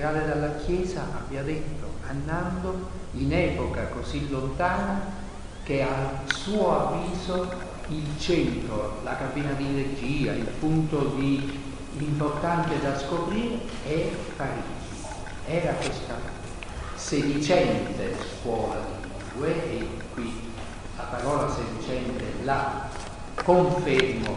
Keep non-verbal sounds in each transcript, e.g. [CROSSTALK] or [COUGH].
generale della Chiesa abbia detto, andando in epoca così lontana, che a suo avviso il centro, la cabina di regia, il punto di importante da scoprire è Parigi. Era questa sedicente scuola di lingue e qui la parola sedicente la confermo,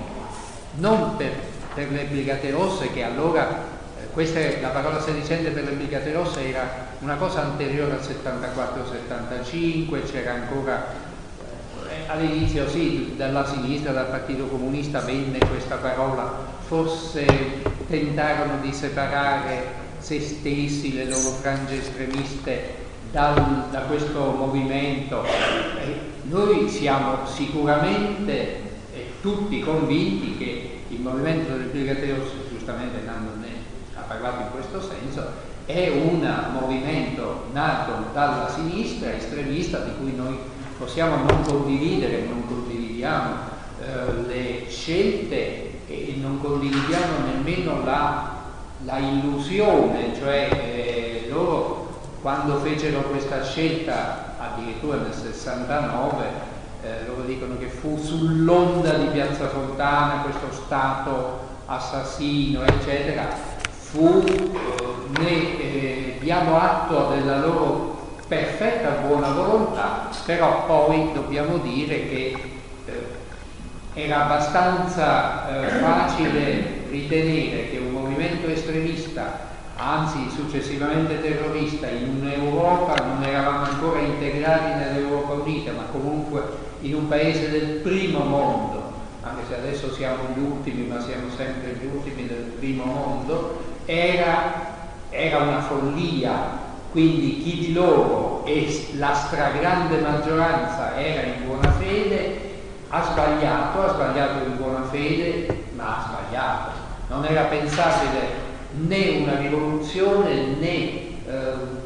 non per, per le Rosse che allora questa è, la parola sedicente per le Brigate Rosse era una cosa anteriore al 74-75, c'era ancora eh, all'inizio sì, dalla sinistra, dal Partito Comunista venne questa parola, forse tentarono di separare se stessi, le loro frange estremiste dal, da questo movimento. Noi siamo sicuramente tutti convinti che il movimento delle Brigate Rosse, giustamente Nando ha parlato in questo senso, è un movimento nato dalla sinistra estremista di cui noi possiamo non condividere, non condividiamo eh, le scelte e non condividiamo nemmeno la, la illusione, cioè eh, loro quando fecero questa scelta, addirittura nel 69, eh, loro dicono che fu sull'onda di Piazza Fontana questo Stato assassino, eccetera, fu, eh, ne eh, diamo atto della loro perfetta buona volontà, però poi dobbiamo dire che eh, era abbastanza facile ritenere che un movimento estremista anzi successivamente terrorista, in un'Europa, non eravamo ancora integrati nell'Europa Unita, ma comunque in un paese del primo mondo, anche se adesso siamo gli ultimi, ma siamo sempre gli ultimi del primo mondo, era, era una follia. Quindi chi di loro e la stragrande maggioranza era in buona fede, ha sbagliato, ha sbagliato in buona fede, ma ha sbagliato. Non era pensabile né una rivoluzione né eh,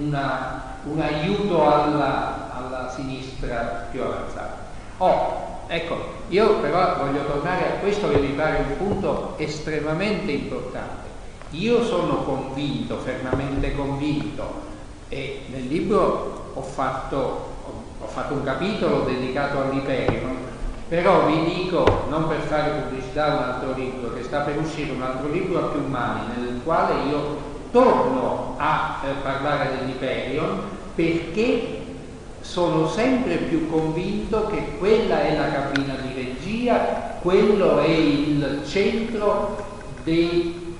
una, un aiuto alla, alla, sinistra più avanzata. Oh, ecco, io però voglio tornare a questo che mi pare un punto estremamente importante. Io sono convinto, fermamente convinto, e nel libro ho fatto, ho, fatto un capitolo dedicato all'Iperion, però vi dico, non per fare pubblicità a un altro libro, che sta per uscire un altro libro a più mani, nel quale io torno a eh, parlare dell'Iperion perché sono sempre più convinto che quella è la cabina di regia, quello è il centro dei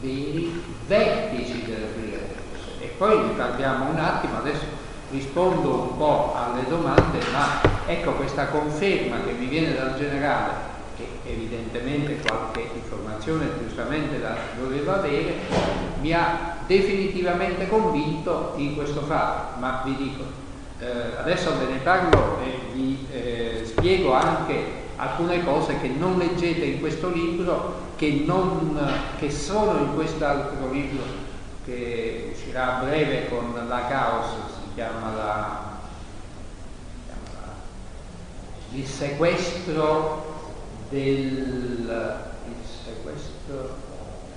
veri vertici Brigata Rossa. E poi ne parliamo un attimo, adesso rispondo un po' alle domande, ma ecco questa conferma che mi viene dal generale, che evidentemente qualche informazione giustamente la doveva avere, mi ha definitivamente convinto in questo fatto, ma vi dico, eh, adesso ve ne parlo e vi eh, spiego anche alcune cose che non leggete in questo libro, che, non, che sono in quest'altro libro che uscirà a breve con la Caos, si chiama la, il sequestro del il sequestro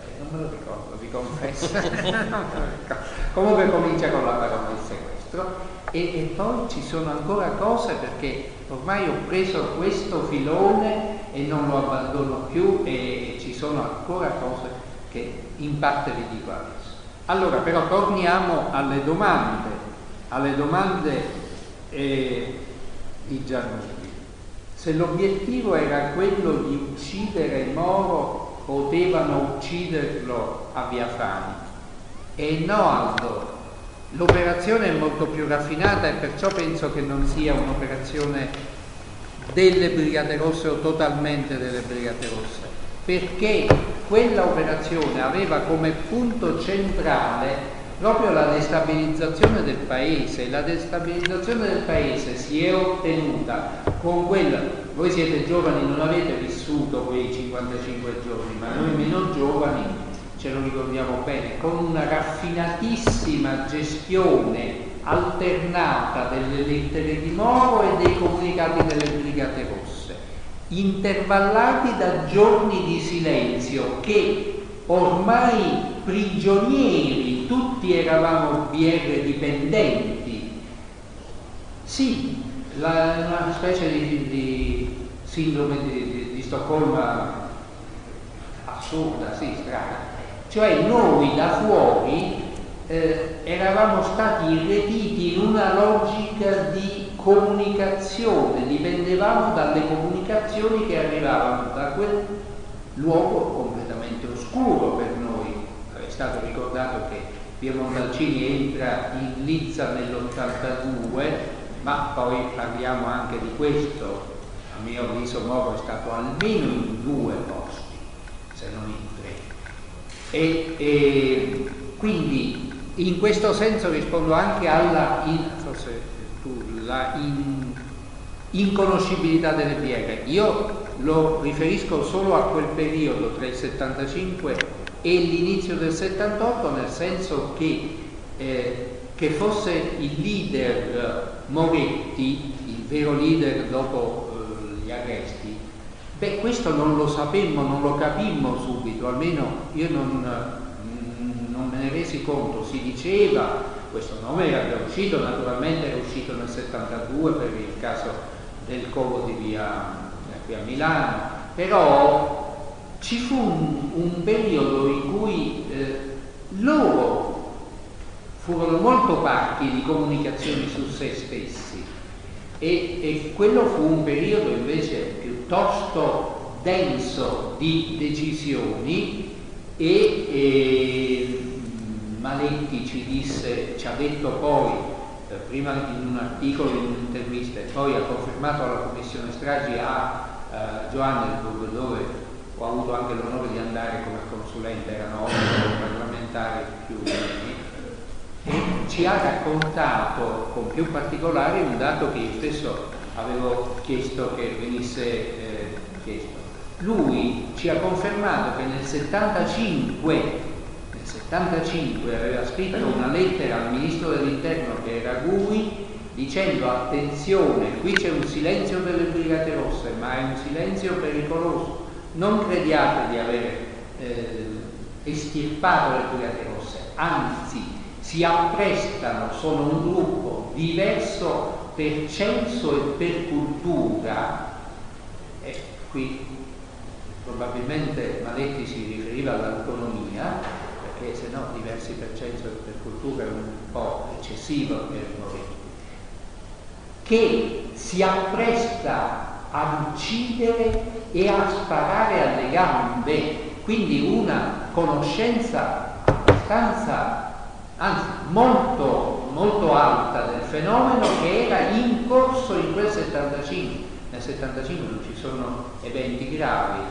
eh, non me lo ricordo, vi confesso. [LAUGHS] Comunque comincia con la parola il sequestro e, e, poi ci sono ancora cose perché ormai ho preso questo filone e non lo abbandono più e, e ci sono ancora cose che in parte vi dico adesso. Allora però torniamo alle domande, alle domande eh, di Gianluigi. Se l'obiettivo era quello di uccidere Moro, potevano ucciderlo a Via Fani. E no, Aldo, l'operazione è molto più raffinata e perciò penso che non sia un'operazione delle Brigate Rosse o totalmente delle Brigate Rosse, perché quella operazione aveva come punto centrale proprio la destabilizzazione del paese. La destabilizzazione del paese si è ottenuta con quella, voi siete giovani, non avete vissuto quei 55 giorni, ma noi meno giovani ce lo ricordiamo bene, con una raffinatissima gestione alternata delle lettere di Moro e dei comunicati delle Brigate Rosse, intervallati da giorni di silenzio che ormai prigionieri, tutti eravamo BR dipendenti. Sì, la, una specie di, di sindrome di, di, di, Stoccolma assurda, sì, strana. Cioè noi da fuori eh, eravamo stati irretiti in una logica di comunicazione, dipendevamo dalle comunicazioni che arrivavano da quel luogo completamente oscuro per noi. È stato ricordato che Pio Montalcini entra in Lizza nell'82, ma poi parliamo anche di questo. A mio avviso Moro è stato almeno in due posti, se non in tre. E, e quindi in questo senso rispondo anche alla in, forse tu, la in, inconoscibilità delle pieghe. Io lo riferisco solo a quel periodo tra il 75 e l'inizio del 78, nel senso che, eh, che fosse il leader Moretti, il vero leader dopo eh, beh questo non lo sapemmo, non lo capimmo subito, almeno io non, non me ne resi conto, si diceva, questo nome era uscito, naturalmente era uscito nel 72 per il caso del covo di via qui a Milano, però ci fu un, un periodo in cui eh, loro furono molto parchi di comunicazioni su se stessi e, e quello fu un periodo invece piuttosto denso di decisioni e, e Maletti ci disse, ci ha detto poi eh, prima in un articolo, in un'intervista e poi ha confermato alla Commissione Stragi a uh, Johannesburg dove ho avuto anche l'onore di andare come consulente, erano otto parlamentari più e ci ha raccontato con più particolari un dato che io stesso avevo chiesto che venisse eh, chiesto. Lui ci ha confermato che nel 75, nel 75 aveva scritto una lettera al ministro dell'interno che era Gui dicendo attenzione, qui c'è un silenzio delle Brigate Rosse, ma è un silenzio pericoloso. Non crediate di aver eh, estirpato le Brigate Rosse, anzi si apprestano, sono un gruppo diverso per censo e per cultura. E qui probabilmente Maletti si riferiva all'autonomia, perché se no diversi per censo e per cultura è un po' eccessivo per Moretti che si appresta ad uccidere e a sparare alle gambe, quindi una conoscenza abbastanza, anzi molto, molto alta del fenomeno che era in corso in quel 75. Nel 75 non ci sono eventi gravi,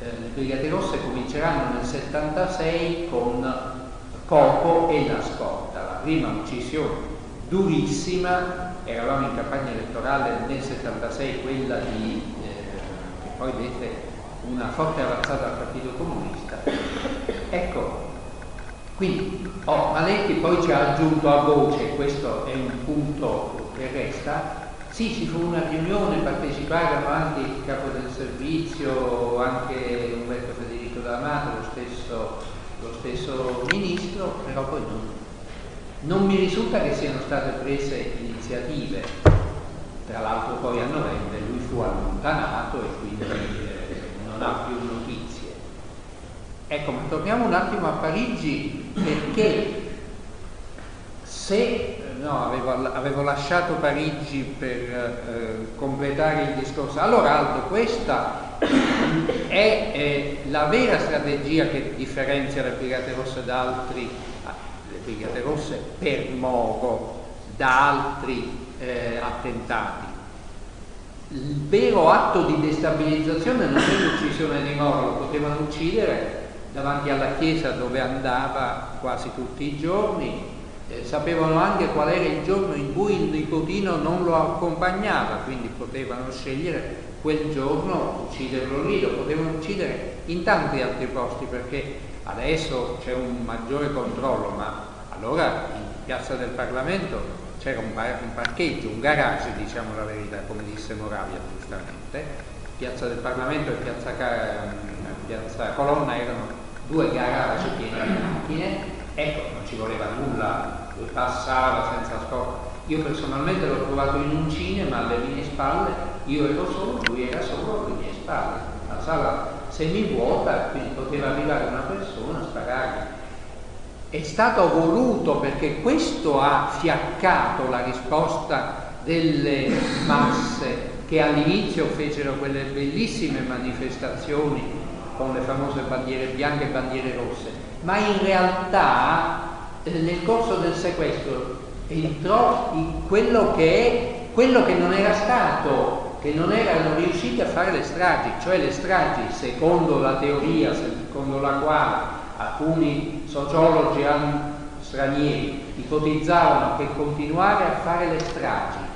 eh, le Brigate Rosse cominceranno nel 76 con Coco e la scorta, la prima uccisione durissima eravamo in campagna elettorale nel 76, quella di, eh, poi dette una forte avanzata al Partito Comunista. Ecco, quindi oh, Maletti poi ci ha aggiunto a voce, questo è un punto che resta, sì, ci fu una riunione, parteciparono anche il capo del servizio, anche Umberto Federico D'Amato, lo stesso, lo stesso ministro, però poi non, non mi risulta che siano state prese iniziative. Tra l'altro poi a novembre lui fu allontanato e quindi eh, non ha più notizie. Ecco, ma torniamo un attimo a Parigi perché se no, avevo, avevo, lasciato Parigi per eh, completare il discorso. Allora Aldo, questa è, è, la vera strategia che differenzia le Brigate Rosse da altri, ah, le Brigate Rosse per Moro, da altri eh, attentati. Il vero atto di destabilizzazione non è l'uccisione di Moro, lo potevano uccidere davanti alla chiesa dove andava quasi tutti i giorni, eh, sapevano anche qual era il giorno in cui il nipotino non lo accompagnava, quindi potevano scegliere quel giorno ucciderlo lì, lo potevano uccidere in tanti altri posti perché adesso c'è un maggiore controllo, ma allora in piazza del Parlamento c'era un, un parcheggio, un garage, diciamo la verità, come disse Moravia giustamente, piazza del Parlamento e piazza, piazza Colonna erano due garage pieni di macchine Ecco, non ci voleva nulla, lui passava senza scopo. Io personalmente l'ho trovato in un cinema alle mie spalle, io ero solo, lui era solo alle mie spalle. La sala semivuota, quindi poteva arrivare una persona, sparare. È stato voluto perché questo ha fiaccato la risposta delle masse che all'inizio fecero quelle bellissime manifestazioni con le famose bandiere bianche e bandiere rosse. Ma in realtà eh, nel corso del sequestro entrò in quello che quello che non era stato, che non erano riusciti a fare le stragi, cioè le stragi secondo la teoria, secondo la quale alcuni sociologi stranieri ipotizzavano che continuare a fare le stragi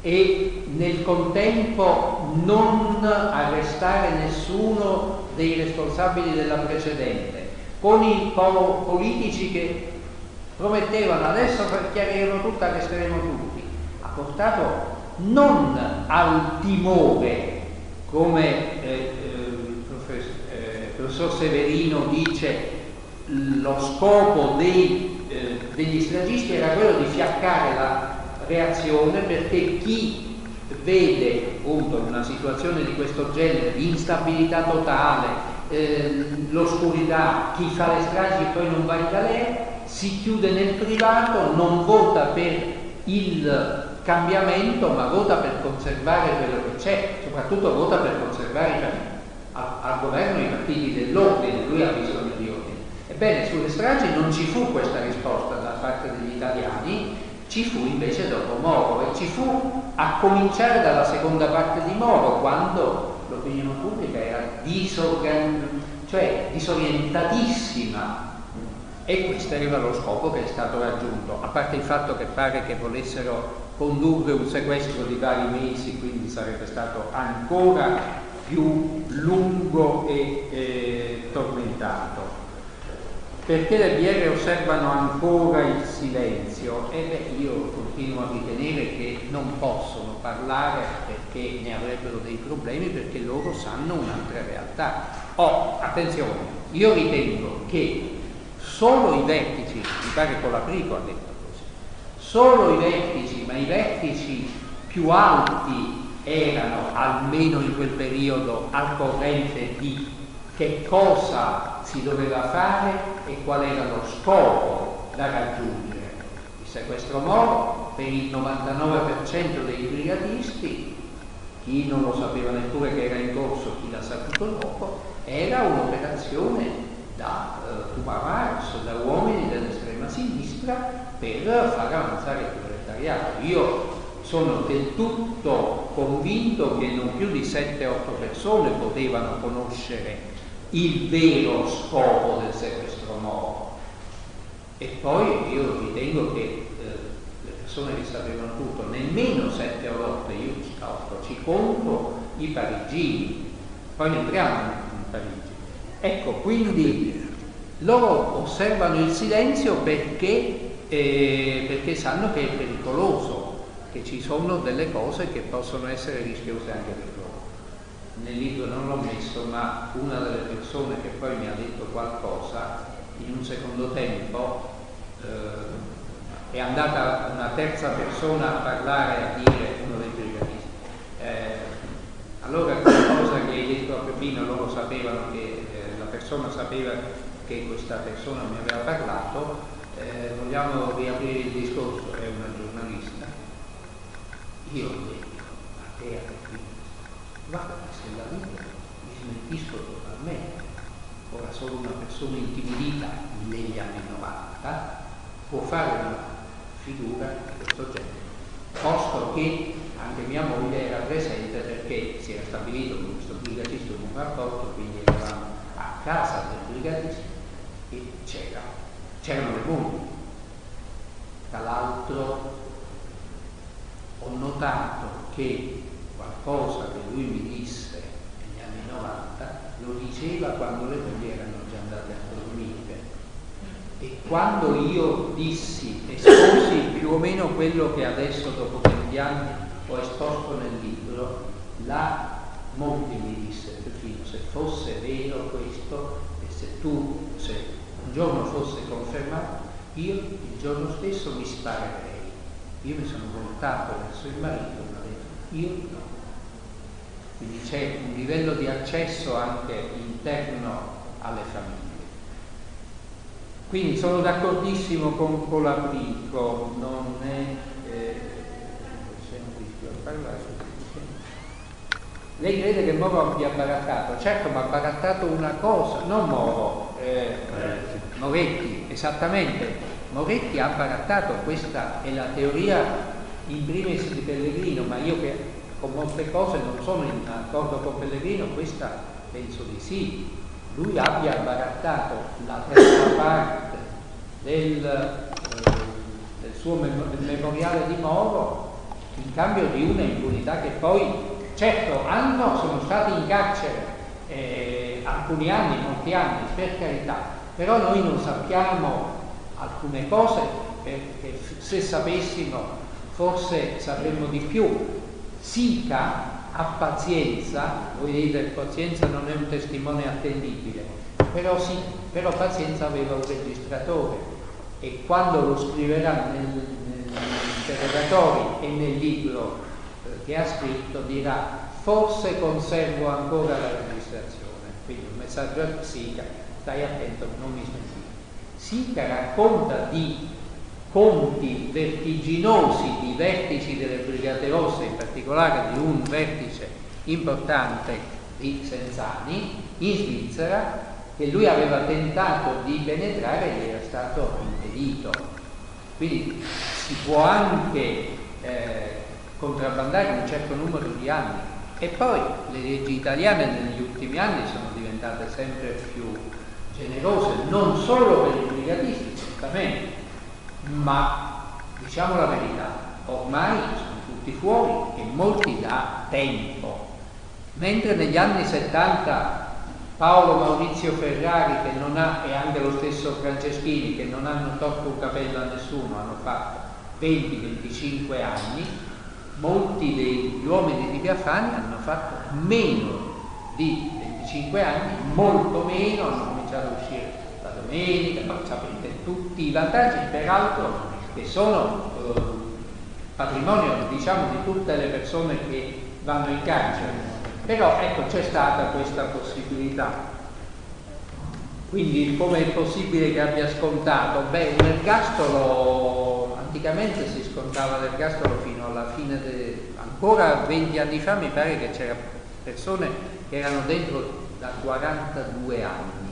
e nel contempo non arrestare nessuno dei responsabili della precedente. Con i politici che promettevano adesso chiariremo tutto, arresteremo tutti, ha portato non al timore come eh, eh, professor, eh, professor Severino dice lo scopo dei, eh, degli stragisti era quello di fiaccare la reazione perché chi vede appunto una situazione di questo genere di instabilità totale eh, l'oscurità, chi fa le stragi e poi non va in galera, si chiude nel privato, non vota per il cambiamento, ma vota per conservare quello che c'è, soprattutto vota per conservare al governo i partiti dell'ordine, lui ha bisogno di ordine. Ebbene, sulle stragi non ci fu questa risposta da parte degli italiani, ci fu invece dopo Moro e ci fu a cominciare dalla seconda parte di Moro, quando l'opinione pubblica era disorgan- cioè disorientatissima e questo era lo scopo che è stato raggiunto, a parte il fatto che pare che volessero condurre un sequestro di vari mesi, quindi sarebbe stato ancora più lungo e eh, tormentato. Perché le BR osservano ancora il silenzio? E beh, io continuo a ritenere che non possono parlare perché ne avrebbero dei problemi, perché loro sanno un'altra realtà. Oh, attenzione, io ritengo che solo i vertici, mi pare che Colaprico ha detto così, solo i vertici, ma i vertici più alti erano, almeno in quel periodo, al corrente di che cosa si doveva fare e qual era lo scopo da raggiungere. Il sequestro Moro per il 99% dei brigatisti, chi non lo sapeva neppure che era in corso, chi l'ha saputo dopo, era un'operazione da eh, Tumarars, da uomini dell'estrema sinistra per far avanzare il proletariato. Io sono del tutto convinto che non più di 7-8 persone potevano conoscere il vero scopo del sequestro Moro. E poi io ritengo che eh, le persone che sapevano tutto, nemmeno sette o otto, io ci, ci conto i parigini, poi entriamo in Parigi. Ecco, quindi loro osservano il silenzio perché, eh, perché sanno che è pericoloso, che ci sono delle cose che possono essere rischiose anche per loro. Nel libro non l'ho messo, ma una delle persone che poi mi ha detto qualcosa, in un secondo tempo, eh, è andata una terza persona a parlare, a dire uno dei brigatisti. Eh, allora quella cosa che hai detto a Peppino, loro sapevano che eh, la persona sapeva che questa persona mi aveva parlato, eh, vogliamo riaprire il discorso, è una giornalista. Io ho detto a te a Peppino, guarda se la vita mi smentisco totalmente. Ora solo una persona intimidita negli anni 90 può fare una figura di questo genere. Posto che anche mia moglie era presente perché si era stabilito con questo brigatista un rapporto, quindi eravamo a casa del brigatista e c'era, c'erano le mogli. Tra l'altro ho notato che qualcosa che lui mi disse negli anni 90 lo diceva quando le mogli erano già andate a dormire e quando io dissi, esposi più o meno quello che adesso dopo 20 anni ho esposto nel libro, là molti mi dissero, perfino se fosse vero questo e se tu, se un giorno fosse confermato, io il giorno stesso mi sparerei. Io mi sono voltato verso il marito io no. Quindi c'è un livello di accesso anche interno alle famiglie. Quindi sono d'accordissimo con Colabrico, non è eh, Lei crede che Moro abbia barattato? Certo, ma ha barattato una cosa, non Moro, eh, Moretti, esattamente. Moretti ha barattato, questa è la teoria in primis di Pellegrino, ma io che con molte cose non sono in accordo con Pellegrino, questa penso di sì. Lui abbia barattato la terza parte del, eh, del suo memoriale di Moro in cambio di una impunità che poi, certo, hanno, sono stati in carcere eh, alcuni anni, molti anni, per carità, però noi non sappiamo alcune cose perché se sapessimo forse sapremmo di più. Sica ha pazienza, voi dite pazienza non è un testimone attendibile, però sì, però pazienza aveva un registratore e quando lo scriverà nel, negli interrogatori e nel libro eh, che ha scritto dirà forse conservo ancora la registrazione, quindi un messaggio a Sica, stai attento, non mi smentire. Sica racconta di conti vertiginosi di vertici delle Brigate Rosse, in particolare di un vertice importante di Senzani in Svizzera, che lui aveva tentato di penetrare e gli era stato impedito. Quindi si può anche eh, contrabbandare un certo numero di anni. E poi le leggi italiane negli ultimi anni sono diventate sempre più generose, non solo per i brigatisti, certamente, ma diciamo la verità, ormai sono tutti fuori e molti da tempo. Mentre negli anni 70 Paolo Maurizio Ferrari che non ha, e anche lo stesso Franceschini che non hanno tolto un capello a nessuno, hanno fatto 20-25 anni, molti degli uomini di Biafani hanno fatto meno di 25 anni, molto meno, hanno cominciato a uscire la domenica, no, sapete tutti i vantaggi, peraltro che sono eh, patrimonio diciamo di tutte le persone che vanno in carcere. Però ecco c'è stata questa possibilità. Quindi come è possibile che abbia scontato? Beh, un ergastolo, anticamente si scontava l'ergastolo fino alla fine, de, ancora 20 anni fa mi pare che c'erano persone che erano dentro da 42 anni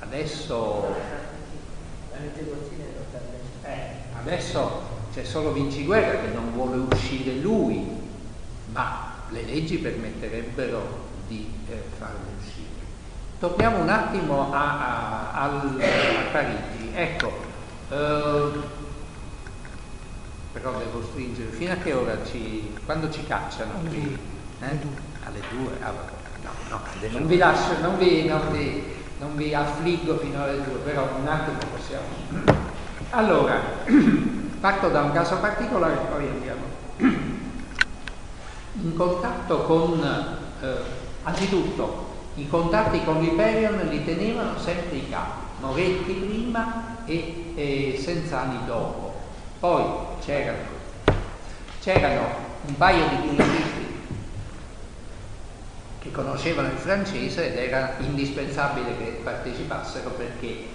Adesso, eh, adesso c'è solo Vinci Guerra che non vuole uscire lui, ma le leggi permetterebbero di eh, farlo uscire. Torniamo un attimo a, a, a, Parigi. Ecco, eh, però devo stringere, fino a che ora ci, quando ci cacciano qui? Eh? Alle due? Ah, no, no, non vi lascio, non vi, non vi, non vi affliggo fino alle due, però un attimo possiamo. Allora, [CLEARS THROAT] parto da un caso particolare e poi andiamo. [CLEARS THROAT] In contatto con, eh, anzitutto, i contatti con l'Hyperion li tenevano sempre i capi, Moretti prima e, e Senzani dopo. Poi c'erano, c'erano un paio di giornalisti che conoscevano il francese ed era indispensabile che partecipassero perché eh,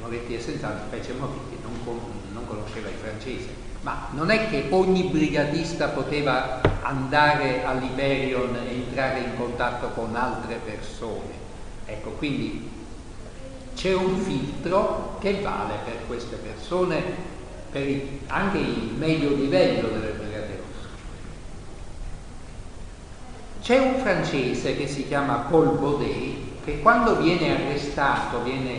Moretti e Senzani, specie Moretti, non, non conosceva il francese. Ma non è che ogni brigatista poteva andare all'Iberion e entrare in contatto con altre persone. Ecco, quindi c'è un filtro che vale per queste persone, per il, anche il medio livello delle Brigate Rosse. C'è un francese che si chiama Paul Baudet che quando viene arrestato, viene,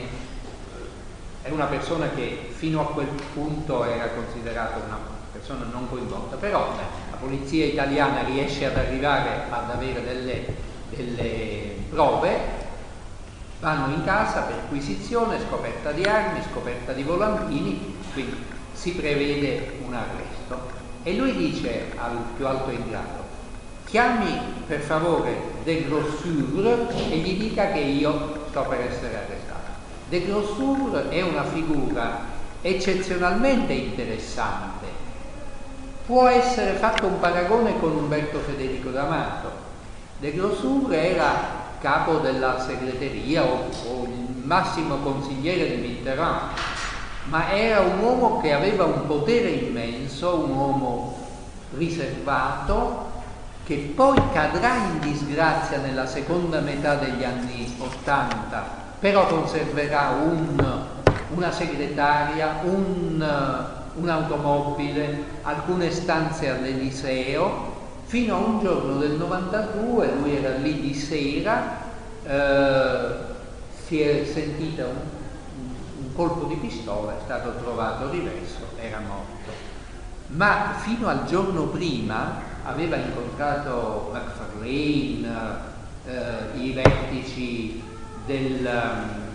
è una persona che fino a quel punto era considerata una persona non coinvolta, però la polizia italiana riesce ad arrivare ad avere delle, delle prove vanno in casa, perquisizione, scoperta di armi, scoperta di volantini, quindi si prevede un arresto. E lui dice al più alto in grado, chiami per favore De Grossure e gli dica che io sto per essere arrestato. De Grossure è una figura eccezionalmente interessante. Può essere fatto un paragone con Umberto Federico D'Amato. De Grossure era capo della segreteria o, o il massimo consigliere di Mitterrand, ma era un uomo che aveva un potere immenso, un uomo riservato, che poi cadrà in disgrazia nella seconda metà degli anni Ottanta, però conserverà un, una segretaria, un, un'automobile, alcune stanze all'Eliseo, fino a un giorno del 92, lui era lì di sera, eh, si è sentita un, un, colpo di pistola, è stato trovato riverso, era morto. Ma fino al giorno prima aveva incontrato McFarlane, eh, i vertici del,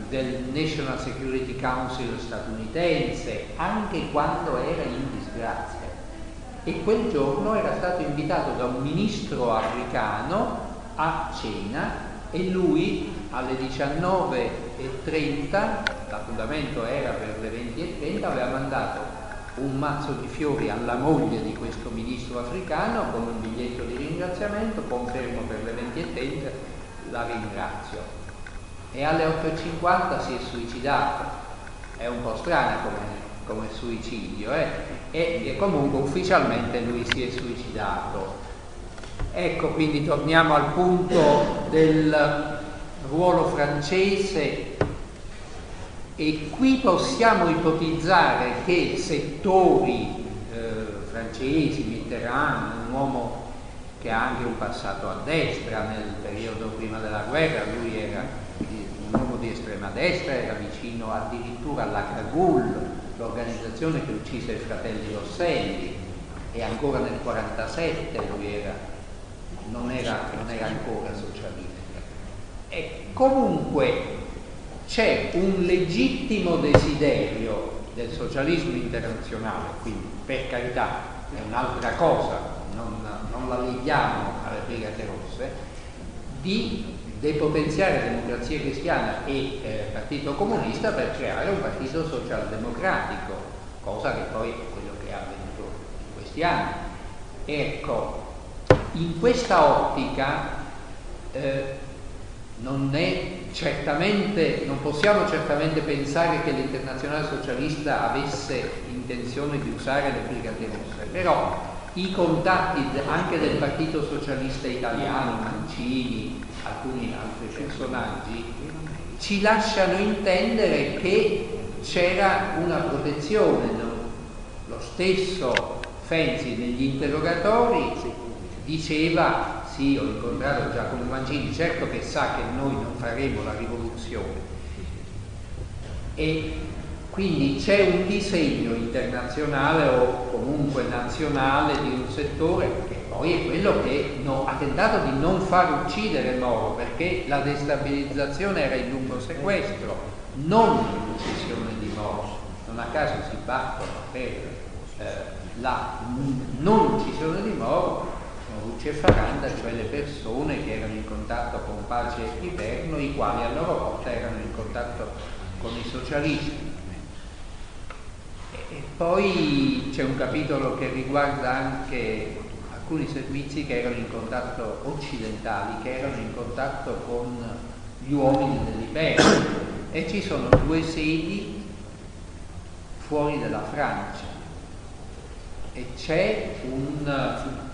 del National Security Council statunitense, anche quando era in disgrazia. E quel giorno era stato invitato da un ministro africano a cena e lui alle 19.30, l'appuntamento era per le 20.30, aveva mandato un mazzo di fiori alla moglie di questo ministro africano con un biglietto di ringraziamento, confermo per le 20.30, la ringrazio. E alle 8.50 si è suicidato. È un po' strana come come suicidio eh? e, e comunque ufficialmente lui si è suicidato. Ecco, quindi torniamo al punto del ruolo francese e qui possiamo ipotizzare che settori eh, francesi, Mitterrand, un uomo che ha anche un passato a destra nel periodo prima della guerra, lui era un uomo di estrema destra, era vicino addirittura alla Cagul, l'organizzazione che uccise i fratelli Rosselli e ancora nel 1947 lui era, non, era, non era ancora socialista. E comunque c'è un legittimo desiderio del socialismo internazionale, quindi per carità è un'altra cosa, non, non la leghiamo alle Brigate Rosse, di depotenziare Democrazia Cristiana e eh, Partito Comunista per creare un partito socialdemocratico, cosa che poi è quello che è avvenuto in questi anni. Ecco, in questa ottica eh, non, non possiamo certamente pensare che l'internazionale socialista avesse intenzione di usare le brigate rosse, però i contatti anche del Partito Socialista Italiano, Mancini, alcuni altri personaggi, ci lasciano intendere che c'era una protezione. Lo stesso Fenzi negli interrogatori diceva sì, ho incontrato Giacomo Mancini, certo che sa che noi non faremo la rivoluzione. E quindi c'è un disegno internazionale o comunque nazionale di un settore che poi è quello che no, ha tentato di non far uccidere Moro perché la destabilizzazione era il lungo sequestro, non l'uccisione di Moro. Non a caso si battono per eh, la non uccisione di Moro Faranda, cioè le persone che erano in contatto con Pace e Iverno, i quali a loro volta erano in contatto con i socialisti. E poi c'è un capitolo che riguarda anche alcuni servizi che erano in contatto occidentali, che erano in contatto con gli uomini dell'impero e ci sono due sedi fuori dalla Francia e c'è un,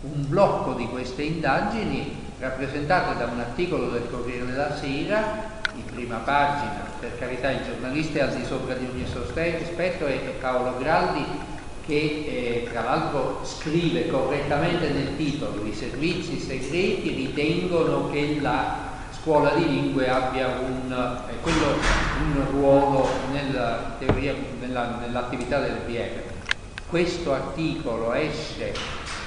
un blocco di queste indagini rappresentate da un articolo del Corriere della Sera in prima pagina, per carità il giornalista è al di sopra di ogni sospetto è Paolo Graldi che eh, tra l'altro scrive correttamente nel titolo i servizi segreti ritengono che la scuola di lingue abbia un, eh, quello, un ruolo nella teoria, nella, nell'attività del PR. Questo articolo esce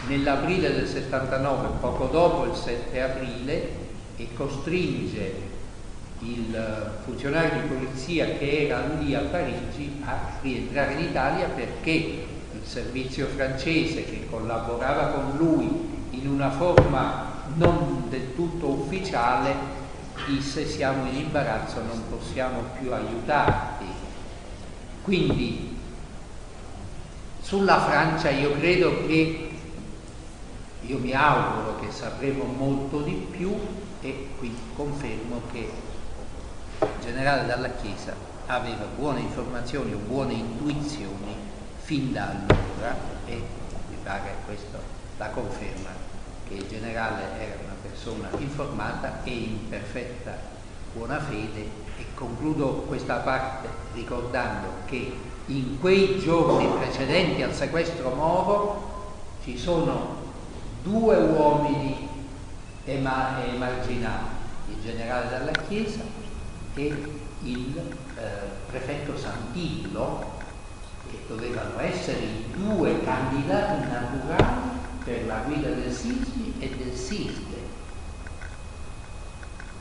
nell'aprile del 79, poco dopo il 7 aprile, e costringe il funzionario di polizia che era lì a Parigi a rientrare in Italia perché il servizio francese che collaborava con lui in una forma non del tutto ufficiale disse siamo in imbarazzo, non possiamo più aiutarti. Quindi sulla Francia io credo che io mi auguro che sapremo molto di più e qui confermo che il generale Dalla Chiesa aveva buone informazioni o buone intuizioni fin da allora e mi pare questa la conferma che il generale era una persona informata e in perfetta buona fede. E concludo questa parte ricordando che in quei giorni precedenti al sequestro Moro ci sono due uomini emarginati, il generale della Chiesa e il eh, prefetto Santillo, che dovevano essere i due candidati naturali per la guida del SISMI e del SISDE.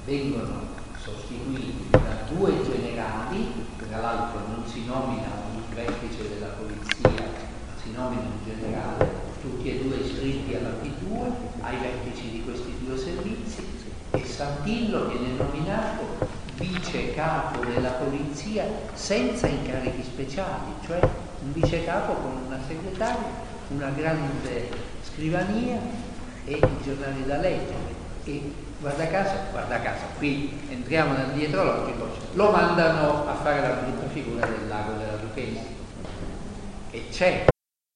Vengono sostituiti da due generali, tra l'altro non si nomina un vertice della polizia, ma si nomina un generale tutti e due iscritti alla P2, ai vertici di questi due servizi, e Santillo viene nominato vice capo della polizia senza incarichi speciali, cioè un vice capo con una segretaria, una grande scrivania e i giornali da leggere. E guarda caso, guarda caso, qui entriamo nel dietrologico, lo mandano a fare la brutta figura del lago della Duchessa. E c'è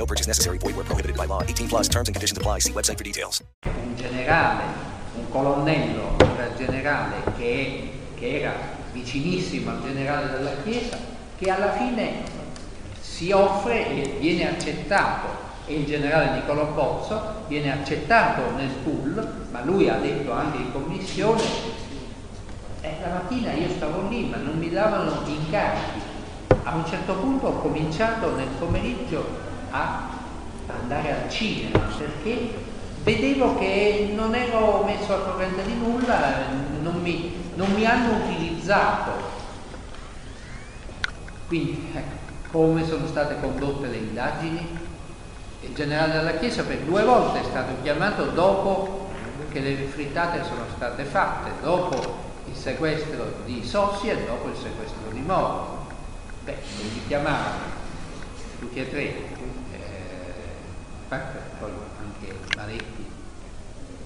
No purchase necessary. Void where prohibited by law. 18 plus terms and conditions apply. See website for details. Un generale, un colonnello, un generale che, che era vicinissimo al generale della Chiesa, che alla fine si offre e viene accettato e il generale Niccolò Bozzo viene accettato nel pool, ma lui ha detto anche in commissione E la mattina io stavo lì, ma non mi davano incarichi. A un certo punto ho cominciato nel pomeriggio a andare al cinema perché vedevo che non ero messo a corrente di nulla, non mi, non mi hanno utilizzato. Quindi ecco, come sono state condotte le indagini? Il generale della Chiesa per due volte è stato chiamato dopo che le frittate sono state fatte, dopo il sequestro di Sossi e dopo il sequestro di Moro. Beh, li chiamavano tutti e tre, eh, poi anche Maretti,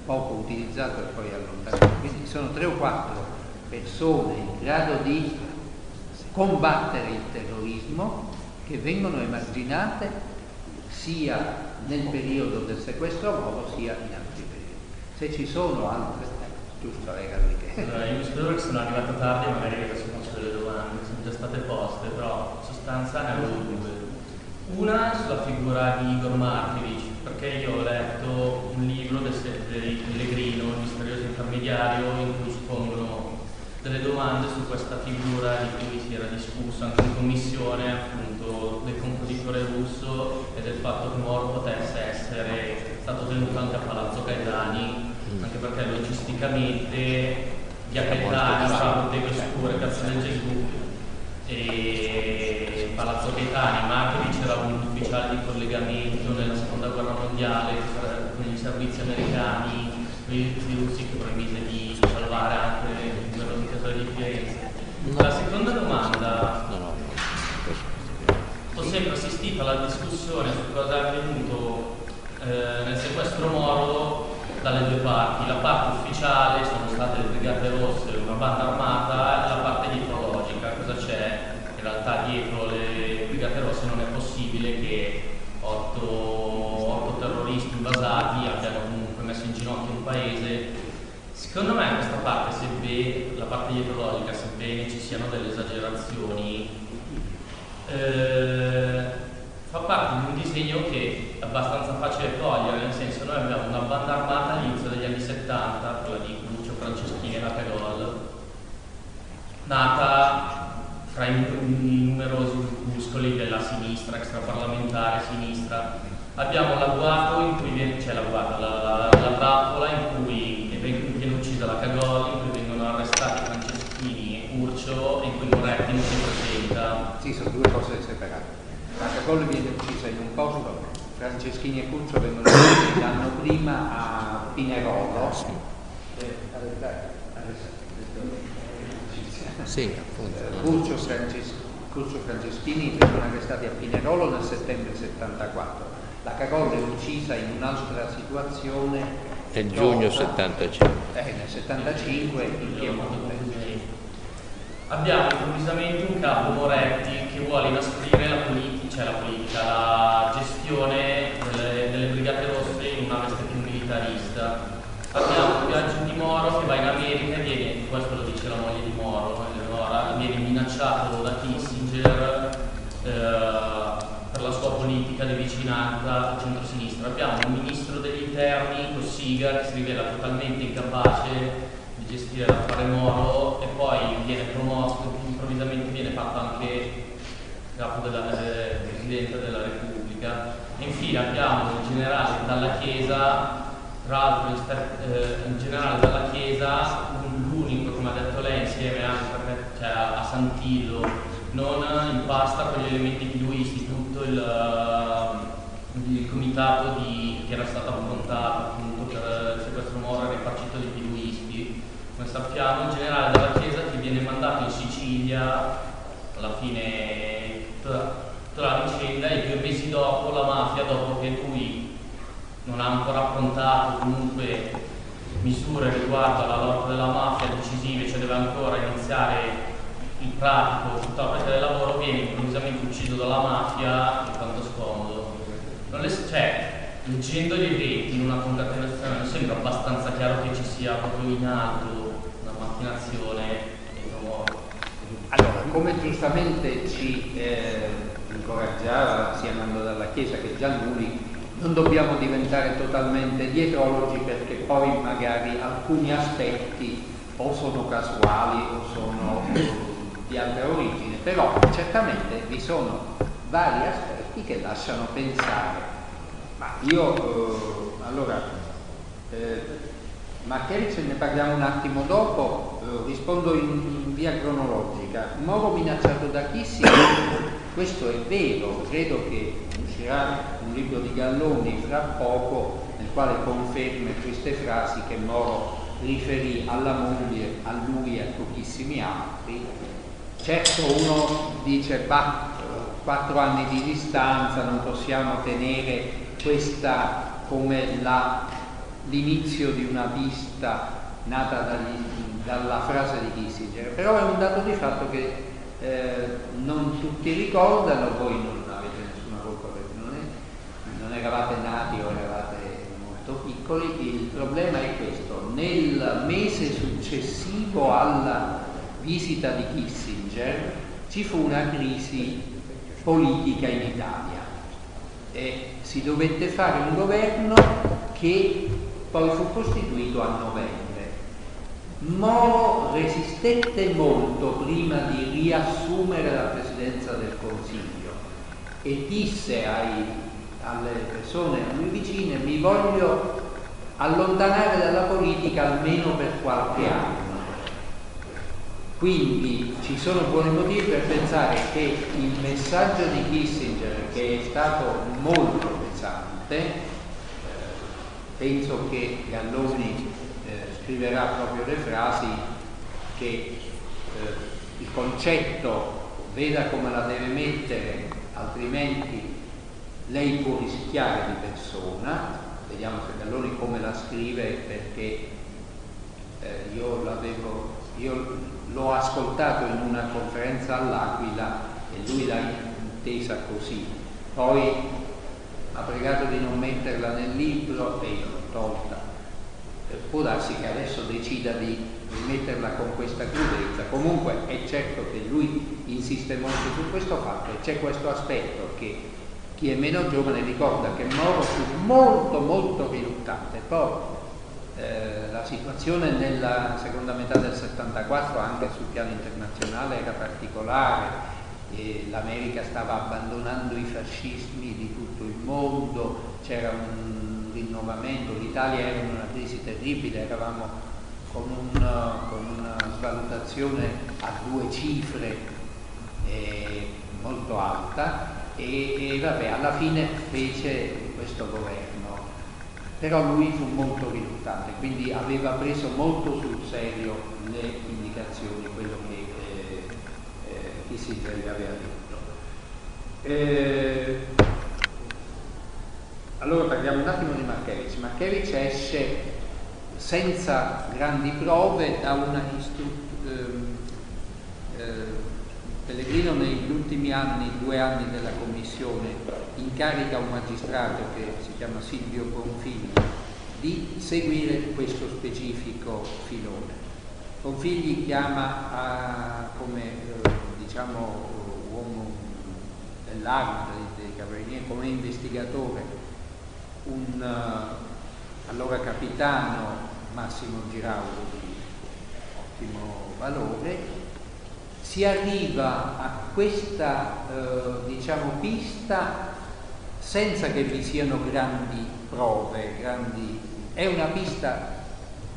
poco utilizzato e poi allontanato. Quindi sono tre o quattro persone in grado di combattere il terrorismo che vengono emarginate sia nel periodo del sequestro Moro sia in altri periodi. Se ci sono altre, giusto Lega allora, io mi scuso perché sono arrivato tardi magari adesso faccio delle domande, sono già state poste, però in sostanza ne avevo due. Una sulla figura di Igor Markovic, perché io ho letto un libro del, Pellegrino, il misterioso intermediario, in cui si pongono delle domande su questa figura di cui si era discusso anche in commissione, appunto del compositore russo e del fatto che Moro potesse essere stato tenuto anche a Palazzo Gaetani, anche perché logisticamente via Gaetani, fa Bottega Scure, Piazza del Gesù e Palazzo Gaetani, Markovic era un ufficiale di collegamento nella seconda guerra mondiale con i servizi americani, i russi che promise di salvare anche il quello di Casale di Firenze. La seconda domanda, ho sempre assistito alla discussione su cosa è avvenuto eh, nel sequestro Moro dalle due parti. La parte ufficiale sono state le Brigate Rosse, una banda armata, e la Secondo me questa parte, sebbene la parte dietrologica, sebbene ci siano delle esagerazioni, eh, fa parte di un disegno che è abbastanza facile cogliere, nel senso noi abbiamo una banda armata all'inizio degli anni 70, quella di Lucio Franceschini e la Cagol, nata fra i numerosi grupuscoli della sinistra, extraparlamentare sinistra. Abbiamo l'agguato in cui viene, c'è l'agguato, la, la, la trappola in cui viene uccisa la Cagol, in cui vengono arrestati Franceschini e Curcio e in cui Moretti non si presenta. Sì, sono due cose separate. La Cacolle viene uccisa in un posto, Franceschini e Curcio vengono uccisi l'anno prima a Pinerolo. Eh, sì, appunto. Curcio, Frances- Curcio Franceschini vengono arrestati a Pinerolo nel settembre 74. La Cacolle è uccisa in un'altra situazione. Nel giugno dopo, 75. Eh, nel 75 in Piemonte. Abbiamo improvvisamente un capo Moretti che vuole inasprire la politica, cioè la politica, la gestione delle, delle brigate rosse in una veste più militarista. Abbiamo un viaggio di Moro che va in America e viene, questo lo dice la moglie di Moro, Eleonora, viene minacciato da Kissinger eh, per la sua politica di vicinanza al centro-sinistra. Abbiamo un ministro degli interni, Cossiga, che si rivela totalmente incapace di gestire l'affare Moro e poi viene promosso, improvvisamente viene fatto anche capo della eh, Presidente della Repubblica. E infine abbiamo il generale dalla Chiesa, tra l'altro eh, il generale dalla Chiesa, l'unico, come ha detto lei, insieme anche perché, cioè, a Santillo, non impasta con gli elementi piluisti, tutto il, il comitato di, che era stato affrontato appunto per il sequestro Moro era ripartito di piluisti. Come sappiamo il generale della Chiesa che viene mandato in Sicilia alla fine tutta, tutta la vicenda e due mesi dopo la mafia, dopo che lui non ha ancora affrontato comunque misure riguardo alla lotta della mafia decisive, cioè deve ancora iniziare il pratico, tutta la pratica del lavoro, viene improvvisamente ucciso dalla mafia, in tanto scomodo. Non le, cioè, leggendo gli eventi in una concatenazione non sembra abbastanza chiaro che ci sia proprio in alto una macchinazione allora, come giustamente ci eh, incoraggiava sia Nando dalla Chiesa che Giannuli, non dobbiamo diventare totalmente dietrologi perché poi magari alcuni aspetti o sono casuali o sono di altra origine, però certamente vi sono vari aspetti che lasciano pensare. Io, eh, allora, eh, Marchevich ne parliamo un attimo dopo, eh, rispondo in, in, via cronologica. Moro minacciato da Kissinger, [COUGHS] questo è vero, credo che uscirà un libro di Galloni fra poco nel quale conferma queste frasi che Moro riferì alla moglie, a lui e a pochissimi altri. Certo uno dice, bah, quattro anni di distanza, non possiamo tenere questa come la l'inizio di una pista nata dagli, dalla frase di Kissinger, però è un dato di fatto che eh, non tutti ricordano, voi non avete nessuna colpa perché non, è, non eravate nati o eravate molto piccoli, il problema è questo, nel mese successivo alla visita di Kissinger ci fu una crisi politica in Italia e si dovette fare un governo che poi fu costituito a novembre. Moro resistette molto prima di riassumere la presidenza del Consiglio e disse ai, alle persone a lui vicine mi voglio allontanare dalla politica almeno per qualche anno. Quindi ci sono buoni motivi per pensare che il messaggio di Kissinger, che è stato molto pesante, penso che Galloni eh, scriverà proprio le frasi che eh, il concetto veda come la deve mettere, altrimenti lei può rischiare di persona. Vediamo se Galloni come la scrive perché eh, io l'avevo, io l'ho ascoltato in una conferenza all'Aquila e lui l'ha intesa così. Poi ha pregato di non metterla nel libro e io l'ho tolta. Eh, può darsi che adesso decida di metterla con questa crudezza. Comunque è certo che lui insiste molto su questo fatto e c'è questo aspetto che chi è meno giovane ricorda che Moro fu molto molto riluttante. Poi eh, la situazione nella seconda metà del 74 anche sul piano internazionale era particolare l'America stava abbandonando i fascismi di tutto il mondo, c'era un rinnovamento, l'Italia era in una crisi terribile, eravamo con, un, con una svalutazione a due cifre eh, molto alta e, e vabbè, alla fine fece questo governo, però lui fu molto riluttante, quindi aveva preso molto sul serio le indicazioni, quello che Kissinger gli aveva detto. Eh, allora parliamo un attimo di Markevich. Markevich esce senza grandi prove da una istruzione. Eh, eh, Pellegrino negli ultimi anni, due anni della commissione, incarica un magistrato che si chiama Silvio Bonfigli di seguire questo specifico filone. Bonfigli chiama a, come eh, diciamo, uomo dell'arma, dei, carabinieri, come investigatore, un uh, allora capitano Massimo Giraulo di ottimo valore, si arriva a questa uh, diciamo, pista senza che vi siano grandi prove, grandi... è una pista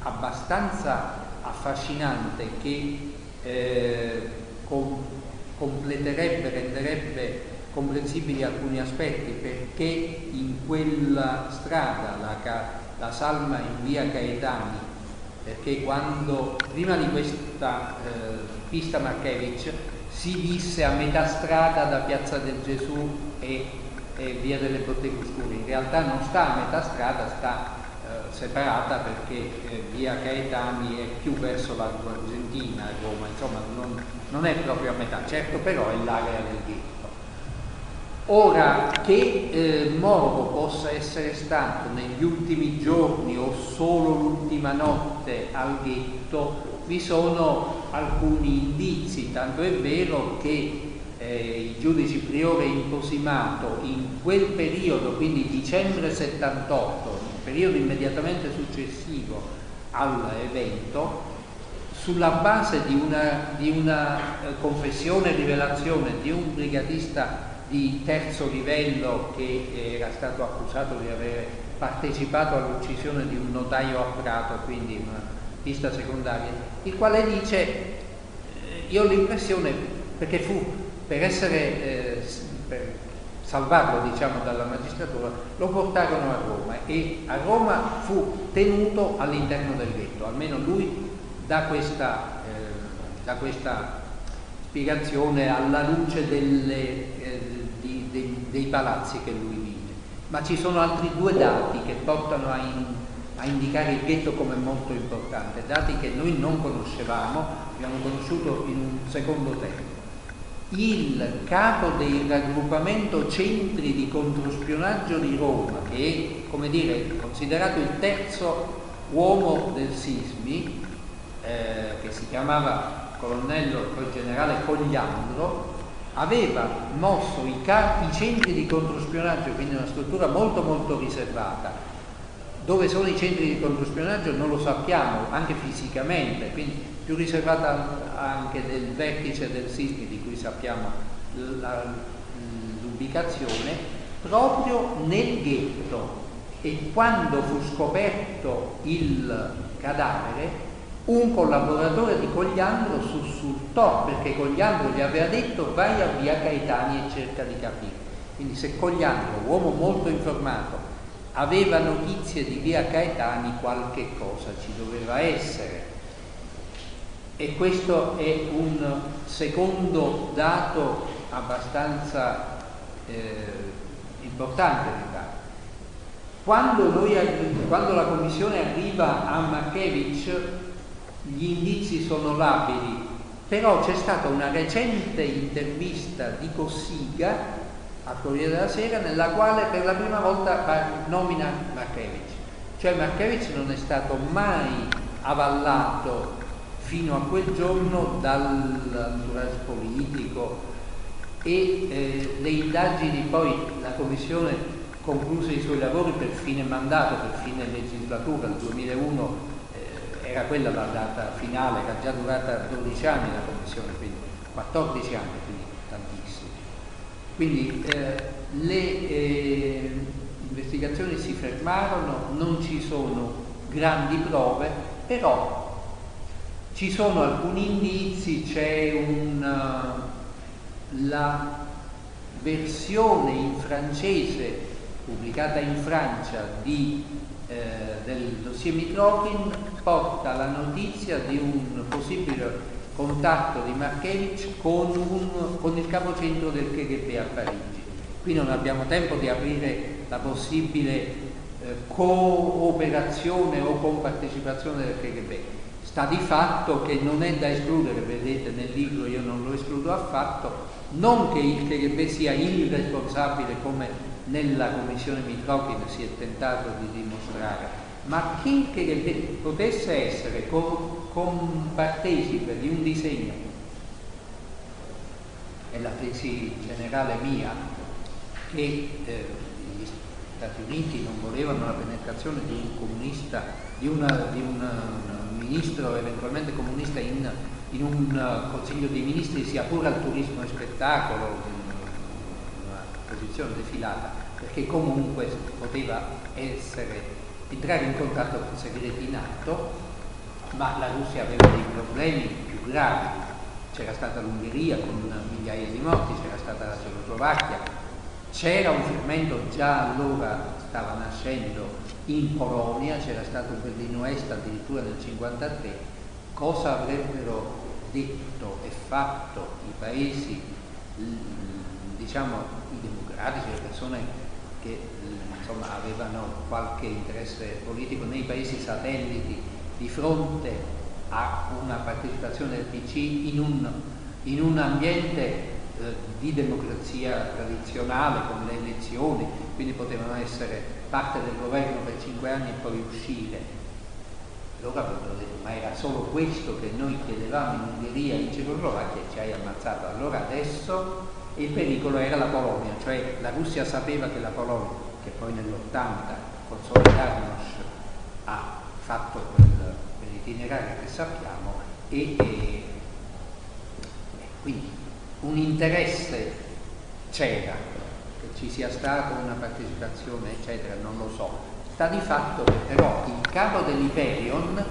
abbastanza affascinante che eh, con completerebbe, renderebbe comprensibili alcuni aspetti perché in quella strada, la, la salma in via Caetani, perché quando prima di questa eh, pista Marchevich si visse a metà strada da Piazza del Gesù e, e via delle Botteghe Oscure, in realtà non sta a metà strada, sta separata perché eh, via Caetani è più verso la Argentina, Roma, insomma non, non è proprio a metà, certo però è l'area del ghetto. Ora che eh, Moro possa essere stato negli ultimi giorni o solo l'ultima notte al ghetto, vi sono alcuni indizi, tanto è vero che eh, il giudice priore imposimato in quel periodo, quindi dicembre 78, periodo immediatamente successivo all'evento, sulla base di una, di una eh, confessione e rivelazione di un brigatista di terzo livello che era stato accusato di aver partecipato all'uccisione di un notaio a Prato, quindi una pista secondaria, il quale dice, eh, io ho l'impressione, perché fu per essere, eh, per salvarlo diciamo dalla magistratura, lo portarono a Roma e a Roma fu tenuto all'interno del ghetto, almeno lui da questa, eh, da questa spiegazione alla luce delle, eh, di, dei, dei, palazzi che lui vide. Ma ci sono altri due dati che portano a, in, a indicare il ghetto come molto importante, dati che noi non conoscevamo, abbiamo conosciuto in un secondo tempo il capo del raggruppamento centri di controspionaggio di Roma, che è come dire, considerato il terzo uomo del Sismi, eh, che si chiamava colonnello poi generale Cogliandro, aveva mosso i, i centri di controspionaggio, quindi una struttura molto molto riservata. Dove sono i centri di controspionaggio non lo sappiamo, anche fisicamente, quindi più riservata anche del vertice del Sismi di sappiamo l'ubicazione, proprio nel ghetto. E quando fu scoperto il cadavere, un collaboratore di Cogliandro sussultò perché Cogliandro gli aveva detto vai a via Caetani e cerca di capire. Quindi se Cogliandro, uomo molto informato, aveva notizie di via Caetani, qualche cosa ci doveva essere. E questo è un secondo dato abbastanza eh, importante pare. Quando, quando la Commissione arriva a Markevich gli indizi sono labili, però c'è stata una recente intervista di Cossiga al Corriere della Sera nella quale per la prima volta nomina Markevich. Cioè Markevich non è stato mai avallato fino a quel giorno dall'entourage politico e eh, le indagini poi la Commissione concluse i suoi lavori per fine mandato, per fine legislatura, nel 2001 eh, era quella la data finale, era già durata 12 anni la Commissione, quindi 14 anni, quindi tantissimi. Quindi eh, le eh, investigazioni si fermarono, non ci sono grandi prove, però ci sono alcuni indizi, c'è una, la versione in francese pubblicata in Francia di, eh, del dossier Mitrokin porta la notizia di un possibile contatto di Markevich con, un, con il capocentro del KGB a Parigi. Qui non abbiamo tempo di aprire la possibile eh, cooperazione o compartecipazione del KGB Sta di fatto che non è da escludere, vedete nel libro io non lo escludo affatto, non che il KGB sia irresponsabile come nella commissione Mitrokin si è tentato di dimostrare, ma che il KGB potesse essere compartecipe di un disegno, è la tesi generale mia, che eh, gli Stati Uniti non volevano la penetrazione di un comunista, di una, di una ministro eventualmente comunista in, in un uh, consiglio dei ministri sia pure al turismo e spettacolo, una posizione defilata, perché comunque poteva essere entrare in contatto con segreti in atto, ma la Russia aveva dei problemi più gravi. C'era stata l'Ungheria con migliaia di morti, c'era stata la Cecoslovacchia, c'era un fermento già allora stava nascendo in Polonia, c'era stato il Berlino Est addirittura nel 1953, cosa avrebbero detto e fatto i paesi, diciamo i democratici, le persone che insomma, avevano qualche interesse politico nei paesi satelliti di fronte a una partecipazione del PC in un, in un ambiente eh, di democrazia tradizionale con le elezioni, quindi potevano essere parte del governo per cinque anni e poi uscire. Loro avrebbero detto, ma era solo questo che noi chiedevamo in Ungheria e in Cecoslovacchia e ci hai ammazzato. Allora adesso il pericolo era la Polonia, cioè la Russia sapeva che la Polonia, che poi nell'80 con Solidarnosc ha fatto quel, quell'itinerario che sappiamo, e, e quindi un interesse c'era, che ci sia stata una partecipazione eccetera, non lo so. Sta di fatto che però il capo dell'Iperion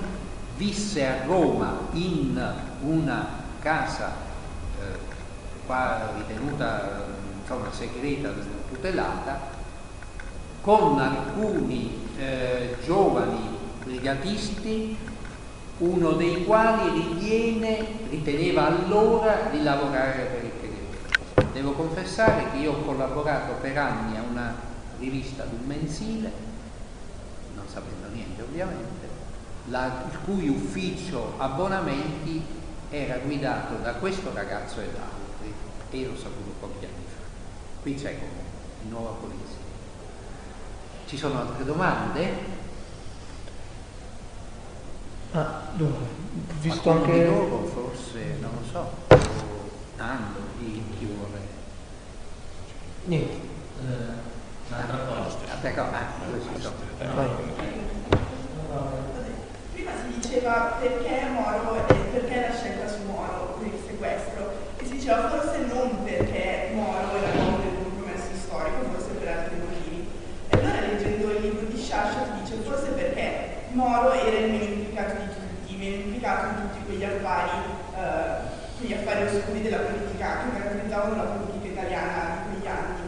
visse a Roma in una casa eh, qua ritenuta insomma, segreta, tutelata, con alcuni eh, giovani brigatisti, uno dei quali ritiene, riteneva allora di lavorare per il KGB. Devo confessare che io ho collaborato per anni a una rivista di un mensile, non sapendo niente ovviamente, la, il cui ufficio abbonamenti era guidato da questo ragazzo e da altri, e io l'ho saputo pochi anni fa. Qui c'è come di nuova polizia. Ci sono altre domande? Ah, dunque, visto anche... di loro forse, non lo so, o Nando, chi, vuole? Niente. Eh, un'altra cosa. Ah? Vai. Prima si diceva perché Moro e perché la scelta su Moro per il sequestro e si diceva forse non perché Moro era l'uomo del compromesso storico, forse per altri motivi. E allora leggendo il libro di Sciascia ti dice forse perché Moro era il meno implicato di tutti, meno implicato in tutti quegli affari, eh, quegli affari oscuri della politica che caratterizzavano la politica italiana di quegli anni.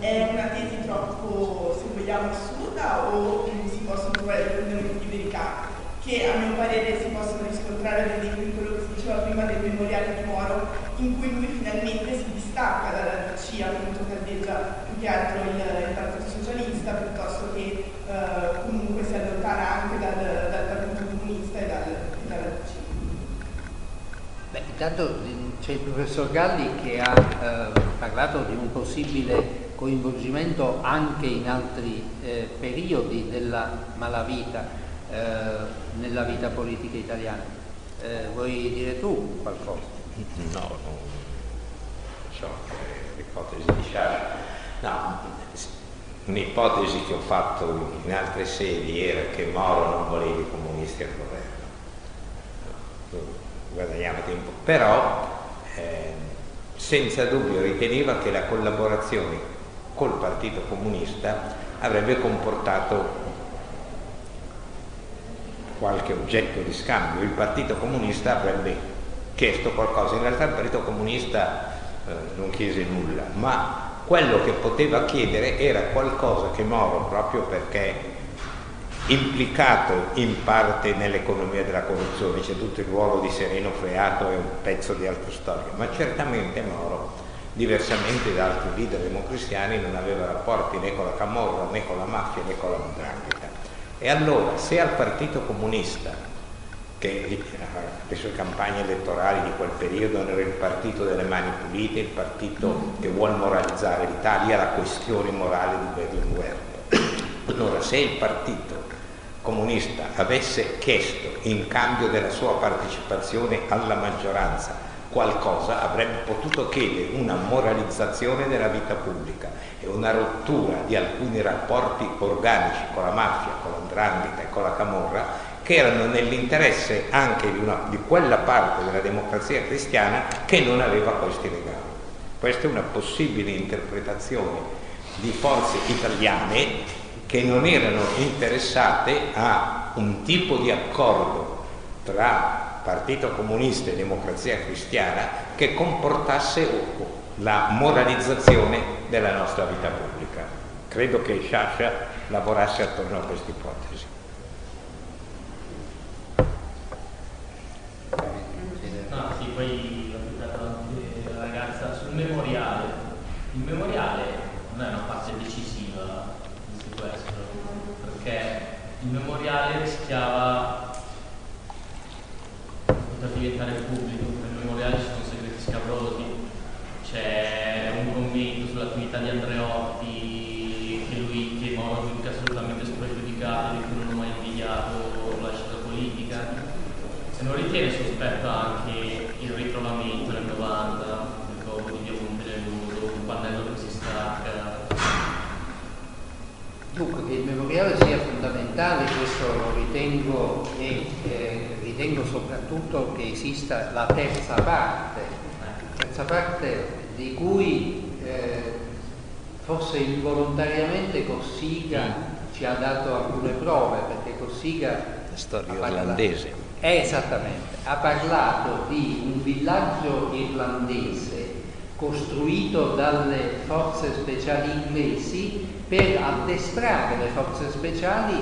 È una tesi troppo, se vogliamo, assurda o si possono trovare dei contenuti di verità che a mio parere si possono riscontrare ad esempio in quello che si diceva prima del memoriale di Moro, in cui lui finalmente si distacca dalla DC, appunto caldeggia più che altro il, il partito socialista, piuttosto che eh, comunque si allontana anche dal, dal partito comunista e, dal, e dalla DC. Beh, intanto eh, c'è il professor Galli che ha eh, parlato di un possibile coinvolgimento anche in altri eh, periodi della malavita eh, nella vita politica italiana. Eh, vuoi dire tu qualcosa? No, non so, eh, l'ipotesi di Sciascia. No, un'ipotesi che ho fatto in altre sedi era che Moro non voleva i comunisti al governo. Guadagniamo tempo. Però eh, senza dubbio riteneva che la collaborazione col Partito Comunista avrebbe comportato qualche oggetto di scambio. Il Partito Comunista avrebbe chiesto qualcosa, in realtà il Partito Comunista eh, non chiese nulla, ma quello che poteva chiedere era qualcosa che Moro, proprio perché implicato in parte nell'economia della corruzione, c'è tutto il ruolo di Sereno Freato e un pezzo di altra storia, ma certamente Moro, diversamente da altri leader democristiani, non aveva rapporti né con la Camorra né con la mafia né con la Ndrangheta. E allora, se al Partito Comunista, che le sue campagne elettorali di quel periodo era il partito delle mani pulite, il partito che vuole moralizzare l'Italia, la questione morale di Berlinguer. Allora, se il partito comunista avesse chiesto in cambio della sua partecipazione alla maggioranza qualcosa, avrebbe potuto chiedere una moralizzazione della vita pubblica e una rottura di alcuni rapporti organici con la mafia, con l'andrangheta e con la camorra che erano nell'interesse anche di, una, di quella parte della democrazia cristiana che non aveva questi legami. Questa è una possibile interpretazione di forze italiane che non erano interessate a un tipo di accordo tra Partito Comunista e Democrazia Cristiana che comportasse la moralizzazione della nostra vita pubblica. Credo che Sciascia lavorasse attorno a questa ipotesi. No, sì, poi la ragazza sul memoriale. Il memoriale non è una parte decisiva di sequestro, perché il memoriale rischiava di poter diventare pubblico, nel memoriale ci sono segreti scabrosi, c'è un commento sull'attività di Andreotti che lui che Moro giudica assolutamente spregiudicato, di cui non ho mai invidiato o lasciato la politica. Se non ritiene sospetto anche il ritrovamento nel 90 del corpo di Via Monteneruto, un pannello che si stacca. Dunque che il memoriale sia fondamentale, questo lo ritengo e eh, ritengo soprattutto che esista la terza parte, terza parte di cui eh, forse involontariamente Cossiga ci ha dato alcune prove, perché Cossiga... Storia irlandese. Eh, esattamente, ha parlato di un villaggio irlandese costruito dalle forze speciali inglesi per addestrare le forze speciali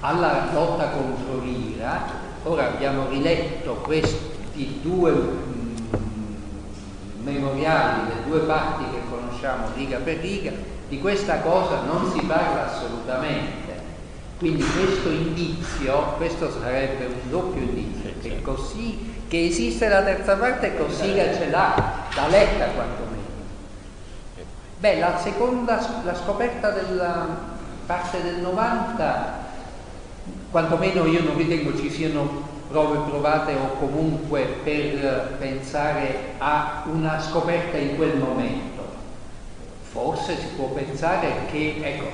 alla lotta contro l'Iraq. Ora abbiamo riletto questi due mm, memoriali, le due parti che conosciamo riga per riga, di questa cosa non si parla assolutamente. Quindi questo indizio, questo sarebbe un doppio indizio, che così che esiste la terza parte Cossiga ce l'ha, da letta quantomeno. Beh, la seconda, la scoperta della parte del 90, quantomeno io non ritengo ci siano prove provate o comunque per pensare a una scoperta in quel momento. Forse si può pensare che, ecco,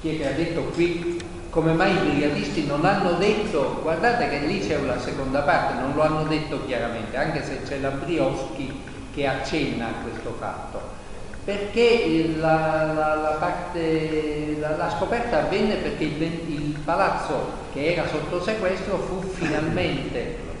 chi è che ha detto qui come mai i brigatisti non hanno detto, guardate che lì c'è una seconda parte, non lo hanno detto chiaramente, anche se c'è la Brioschi che accenna a questo fatto, perché la, la, la, parte, la scoperta avvenne perché il, il, palazzo che era sotto sequestro fu finalmente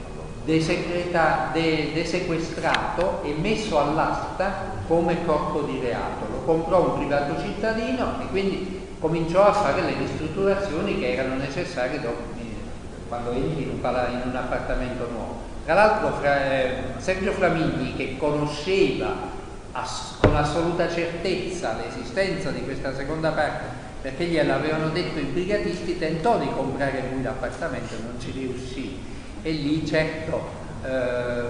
desequestrato e messo all'asta come corpo di reato. Lo comprò un privato cittadino e quindi cominciò a fare le ristrutturazioni che erano necessarie dopo, quando entri in un, in un appartamento nuovo. Tra l'altro fra, eh, Sergio Flamigli, che conosceva ass- con assoluta certezza l'esistenza di questa seconda parte, perché gliel'avevano detto i brigatisti, tentò di comprare lui l'appartamento, non ci riuscì. E lì certo eh,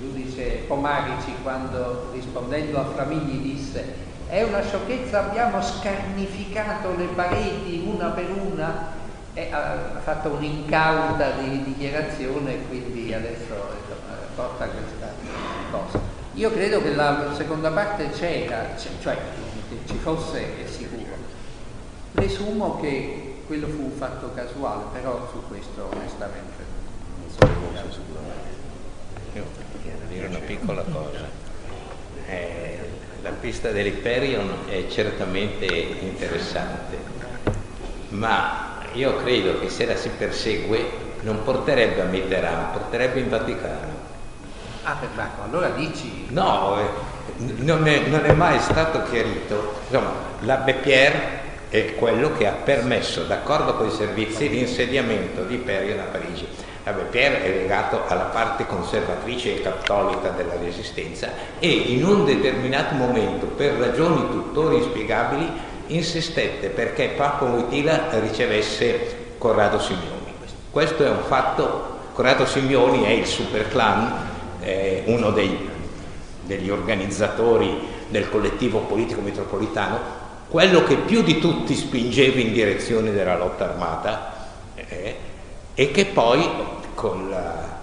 giudice Pomarici, quando rispondendo a Flamigli disse è una sciocchezza, abbiamo scarnificato le pareti una per una e ha fatto un'incauta di dichiarazione e quindi adesso porta questa cosa. Io credo che la seconda parte c'era, cioè ci fosse. Presumo che quello fu un fatto casuale, però su questo onestamente non so sicuramente. Io dire una piccola cosa. Eh, la pista dell'Hyperion è certamente interessante, ma io credo che se la si persegue non porterebbe a Mitterrand, porterebbe in Vaticano. Ah, per Marco, allora dici... No, eh, non, è, non, è, mai stato chiarito. Insomma, l'abbé Pierre è quello che ha permesso, d'accordo con i servizi, l'insediamento di Hyperion a Parigi Vabbè, Pierre è legato alla parte conservatrice e cattolica della resistenza e in un determinato momento, per ragioni tuttora inspiegabili, insistette perché Papa Wojtyla ricevesse Corrado Simeoni. Questo è un fatto, Corrado Simeoni è il super clan, eh, uno dei, degli organizzatori del collettivo politico metropolitano, quello che più di tutti spingeva in direzione della lotta armata eh, e che poi con la,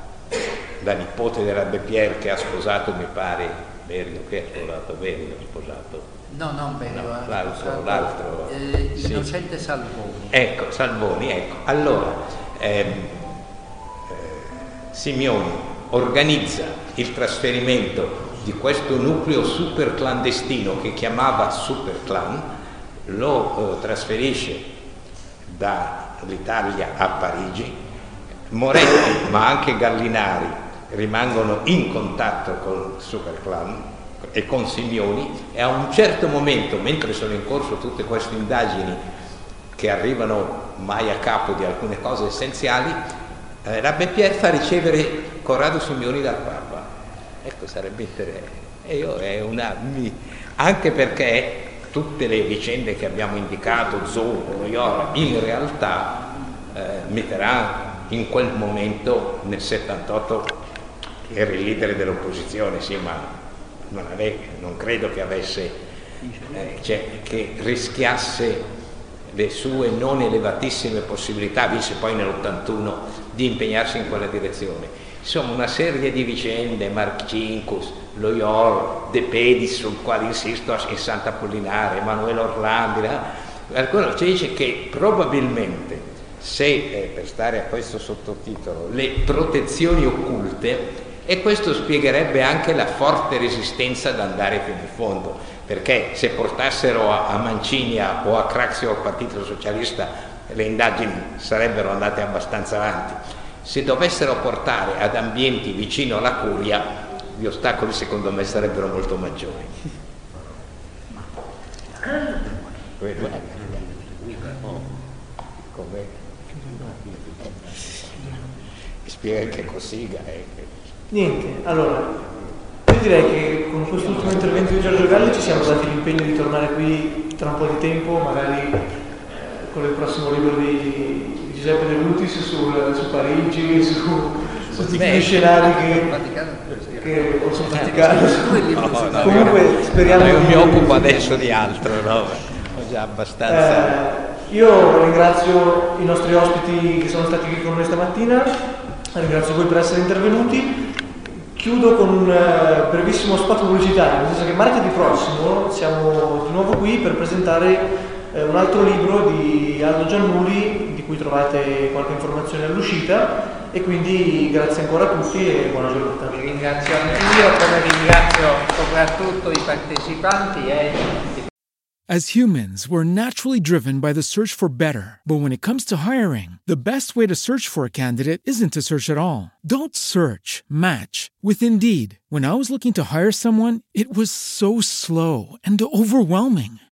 la nipote dell'Abbe Pierre che ha sposato, mi pare, Berio, che ha sposato Berio, ha sposato. No, non Berio, no, l'altro, l'altro eh, sì. Innocente Salvoni. Ecco, Salvoni, ecco. Allora, ehm, eh, Simeoni organizza il trasferimento di questo nucleo super clandestino che chiamava super clan, lo eh, trasferisce dall'Italia a Parigi Moretti ma anche Gallinari rimangono in contatto con il Super Clan e con Simeoni e a un certo momento, mentre sono in corso tutte queste indagini che arrivano mai a capo di alcune cose essenziali, eh, la Beppier fa ricevere Corrado Simeoni dal Papa. Ecco, sarebbe interessante. E io è una, anche perché tutte le vicende che abbiamo indicato, Zoom, Loyola, in realtà eh, Mitterrand in quel momento nel 78 era il leader dell'opposizione, sì, ma non, ave, non credo che avesse, eh, cioè, che rischiasse le sue non elevatissime possibilità, visse poi nell'81, di impegnarsi in quella direzione. Insomma, una serie di vicende, Marcinkus, Loyola, De Pedis, sul quale insisto, in Santa Apollinare, Emanuele Orlandi, qualcuno ci dice che probabilmente se eh, per stare a questo sottotitolo, le protezioni occulte e questo spiegherebbe anche la forte resistenza ad andare fino in fondo, perché se portassero a, a Mancini o a Craxi o al Partito Socialista le indagini sarebbero andate abbastanza avanti. Se dovessero portare ad ambienti vicino alla curia, gli ostacoli secondo me sarebbero molto maggiori. Come? Spiega che cosiga. Eh. Niente, allora, io direi che con quest'ultimo intervento di Giorgio Galli ci siamo dati l'impegno di tornare qui tra un po' di tempo, magari eh, con il prossimo libro di Giuseppe De Lutis su, su Parigi, su, su tutti gli scenari che, che possono praticare. No, no, Comunque speriamo Io mi occupo adesso di altro, no? Ho già abbastanza. Eh, io ringrazio i nostri ospiti che sono stati qui con noi stamattina, ringrazio voi per essere intervenuti. Chiudo con un eh, brevissimo spot pubblicitario, nel senso che martedì prossimo siamo di nuovo qui per presentare eh, un altro libro di Aldo Giannulli, di cui trovate qualche informazione all'uscita, e quindi grazie ancora a tutti e buona giornata. Vi ringrazio anch'io, come ringrazio soprattutto i partecipanti e As humans, we're naturally driven by the search for better. But when it comes to hiring, the best way to search for a candidate isn't to search at all. Don't search, match with Indeed. When I was looking to hire someone, it was so slow and overwhelming.